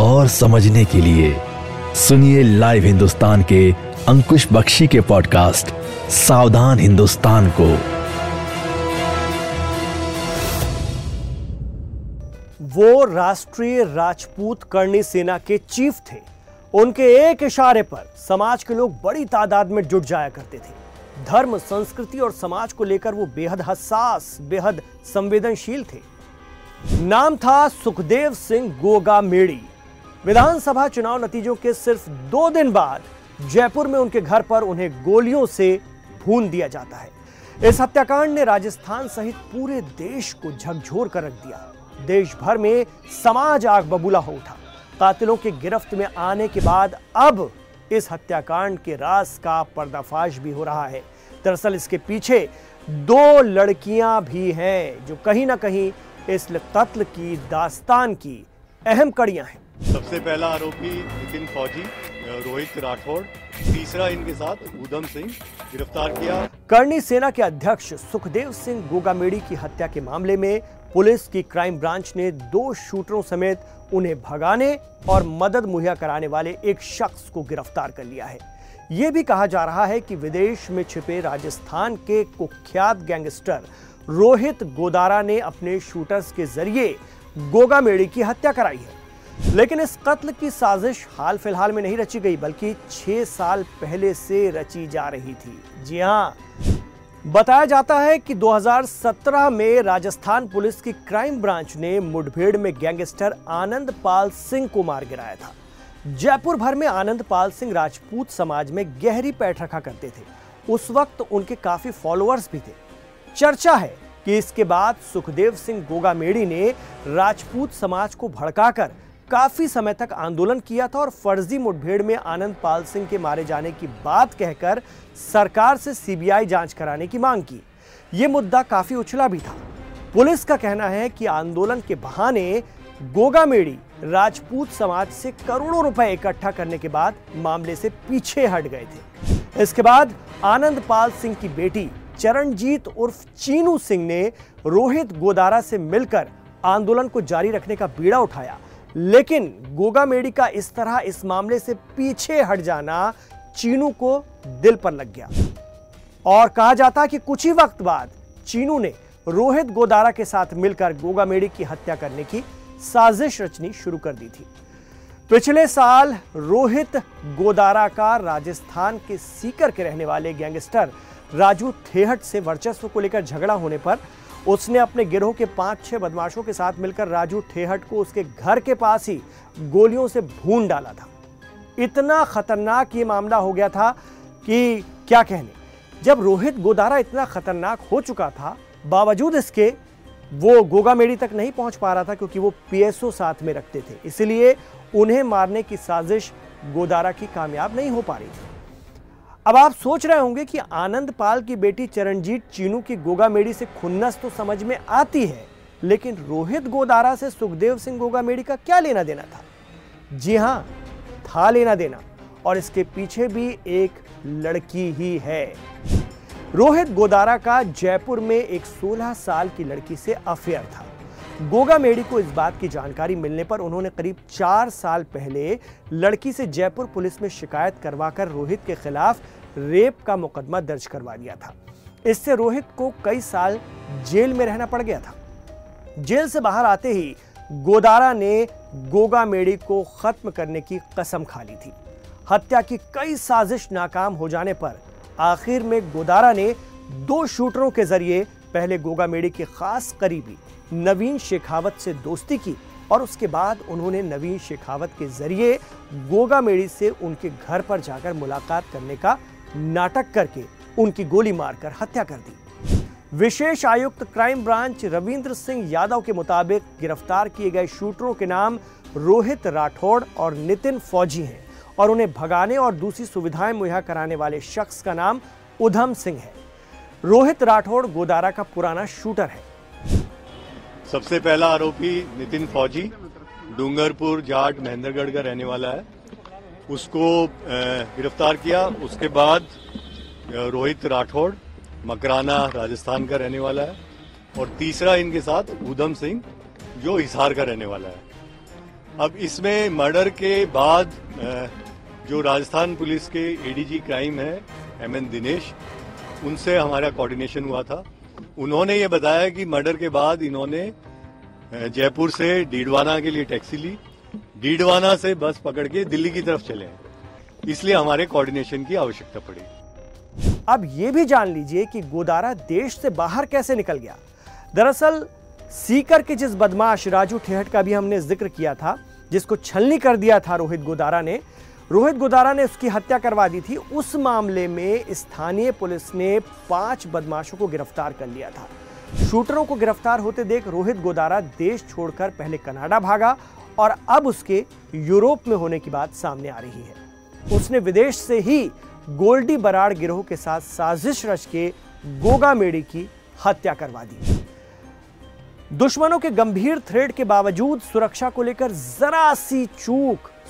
और समझने के लिए सुनिए लाइव हिंदुस्तान के अंकुश बख्शी के पॉडकास्ट सावधान हिंदुस्तान को। वो राष्ट्रीय राजपूत करणी सेना के चीफ थे। उनके एक इशारे पर समाज के लोग बड़ी तादाद में जुट जाया करते थे। धर्म, संस्कृति और समाज को लेकर वो बेहद हसास, बेहद संवेदनशील थे। नाम था सुखदेव सिंह गोगा मेड़ी विधानसभा चुनाव नतीजों के सिर्फ़ दो दिन बाद जयपुर में उनके घर पर उन्हें गोलियों से भून दिया जाता है। इस हत्याकांड ने राजस्थान सहित पूरे देश को झकझोर कर रख दिया। देश भर में समाज आग बबूला हो उठा। कातिलों के गिरफ्त में आने के बाद अब इस हत्याकांड के राज का पर्दाफाश भी हो रहा है। दरअसल इसके पीछे दो लड़कियाँ भी हैं जो कहीं ना कहीं इस कत्ल की दास्तान की अहम कड़ियाँ हैं। सबसे पहला आरोपी नितिन फौजी रोहित राठौड़ तीसरा इनके साथ उधम सिंह, गिरफ़्तार किया। करनी सेना के अध्यक्ष सुखदेव सिंह गोगामेड़ी की हत्या के मामले में पुलिस की क्राइम ब्रांच ने दो शूटरों समेत उन्हें भगाने और मदद मुहैया कराने वाले एक शख्स को गिरफ़्तार कर लिया है। ये भी कहा जा रहा है कि विदेश में छिपे राजस्थान के कुख्यात गैंगस्टर रोहित गोदारा ने अपने शूटर्स के ज़रिए गोगा मेड़ी की हत्या कराई है। लेकिन इस कत्ल की साजिश हाल फ़िलहाल में नहीं रची गई, बल्कि छह साल पहले से रची जा रही थी। जी हाँ, बताया जाता है कि 2017 में राजस्थान पुलिस की क्राइम ब्रांच ने मुठभेड़ में गैंगस्टर आनंद पाल सिंह को मार गिराया था। जयपुर भर में आनंद पाल सिंह राजपूत समाज में गहरी पैठ रखा करते थे। उस वक्त उनके काफ़ी फॉलोअर्स भी थे। चर्चा है कि इसके बाद सुखदेव सिंह गोगामेड़ी ने राजपूत समाज को भड़काकर काफ़ी समय तक आंदोलन किया था और फर्जी मुठभेड़ में आनंद पाल सिंह के मारे जाने की बात कहकर सरकार से सीबीआई जाँच कराने की मांग की। यह मुद्दा काफ़ी उछला भी था। पुलिस का कहना है कि आंदोलन के बहाने गोगामेड़ी राजपूत समाज से करोड़ों रुपए इकट्ठा करने के बाद मामले से पीछे हट गए थे। इसके बाद आनंद पाल सिंह की बेटी चरणजीत उर्फ़ चीनू सिंह ने रोहित गोदारा से मिलकर आंदोलन को जारी रखने का बीड़ा उठाया। लेकिन गोगा मेडी का इस तरह इस मामले से पीछे हट जाना चीनू को दिल पर लग गया। और कहा जाता कि कुछ ही वक्त बाद चीनू ने रोहित गोदारा के साथ मिलकर गोगा मेडी की हत्या करने की साजिश रचनी शुरू कर दी थी। पिछले साल रोहित गोदारा का राजस्थान के सीकर के रहने वाले गैंगस्टर राजू थेहट से वर्चस्व को लेकर झगड़ा होने पर उसने अपने गिरोह के पाँच, छह बदमाशों के साथ मिलकर राजू ठेहट को उसके घर के पास ही गोलियों से भून डाला था। इतना खतरनाक ये मामला हो गया था कि क्या कहने? जब रोहित गोदारा इतना खतरनाक हो चुका था, बावजूद इसके, वो गोगा मेड़ी तक नहीं पहुँच पा रहा था क्योंकि वो पीएसओ साथ में रखते थे। इसलिए उन्हें मारने की साजिश गोदारा की कामयाब नहीं हो पा रही थी। अब आप सोच रहे होंगे कि आनंद पाल की बेटी चरणजीत चीनू की गोगा मेड़ी से खुन्नस तो समझ में आती है, लेकिन रोहित गोदारा से सुखदेव सिंह गोगा मेड़ी का क्या लेना देना था? जी हाँ था लेना देना, और इसके पीछे भी एक लड़की ही है। रोहित गोदारा का जयपुर में एक 16 साल की लड़की से अफेयर था। गोगा मेडी को इस बात की जानकारी मिलने पर उन्होंने करीब चार साल पहले लड़की से जयपुर पुलिस में शिकायत करवाकर रोहित के खिलाफ रेप का मुकदमा दर्ज करवा दिया था। इससे रोहित को कई साल जेल में रहना पड़ गया था। जेल से बाहर आते ही गोदारा ने गोगा मेडी को खत्म करने की कसम खा ली थी। हत्या की कई साजिश नाकाम हो जाने पर आखिर में गोदारा ने दो शूटरों के ज़रिए पहले गोगा मेडी के खास करीबी नवीन शेखावत से दोस्ती की और उसके बाद उन्होंने नवीन शेखावत के ज़रिए गोगा मेड़ी से उनके घर पर जाकर मुलाकात करने का नाटक करके उनकी गोली मारकर हत्या कर दी। विशेष आयुक्त क्राइम ब्रांच रविंद्र सिंह यादव के मुताबिक गिरफ़्तार किए गए शूटरों के नाम रोहित राठौड़ और नितिन फौजी हैं और उन्हें भगाने और दूसरी सुविधाएँ मुहैया कराने वाले शख्स का नाम उधम सिंह है। रोहित राठौड़ गोदारा का पुराना शूटर है। सबसे पहला आरोपी नितिन फौजी, डूंगरपुर, जाट, महेंद्रगढ़ का रहने वाला है। उसको गिरफ़्तार किया। उसके बाद रोहित राठौड़, मकराना, राजस्थान का रहने वाला है। और तीसरा इनके साथ, उधम सिंह, जो हिसार का रहने वाला है। अब इसमें मर्डर के बाद जो राजस्थान पुलिस के एडीजी क्राइम है एम एन दिनेश उनसे हमारा कोऑर्डिनेशन हुआ था। उन्होंने ये बताया कि मर्डर के बाद इन्होंने जयपुर से डीडवाना के लिए टैक्सी ली। डीडवाना से बस पकड़ के दिल्ली की तरफ़ चले इसलिए हमारे कोऑर्डिनेशन की आवश्यकता पड़ी। अब ये भी जान लीजिए कि गोदारा देश से बाहर कैसे निकल गया। दरअसल, सीकर के जिस बदमाश राजू ठेहट का भी हमने ज़िक्र किया था, जिसको छलनी कर दिया था रोहित गोदारा ने रोहित गोदारा ने उसकी हत्या करवा दी थी। उस मामले में स्थानीय पुलिस ने पाँच बदमाशों को गिरफ़्तार कर लिया था। शूटरों को गिरफ़्तार होते देख रोहित गोदारा देश छोड़कर पहले कनाडा भागा और अब उसके यूरोप में होने की बात सामने आ रही है। उसने विदेश से ही गोल्डी बराड़ गिरोह के साथ साजिश रच के गोगा मेड़ी की हत्या करवा दी। दुश्मनों के गंभीर थ्रेड के बावजूद सुरक्षा को लेकर जरा सी चूक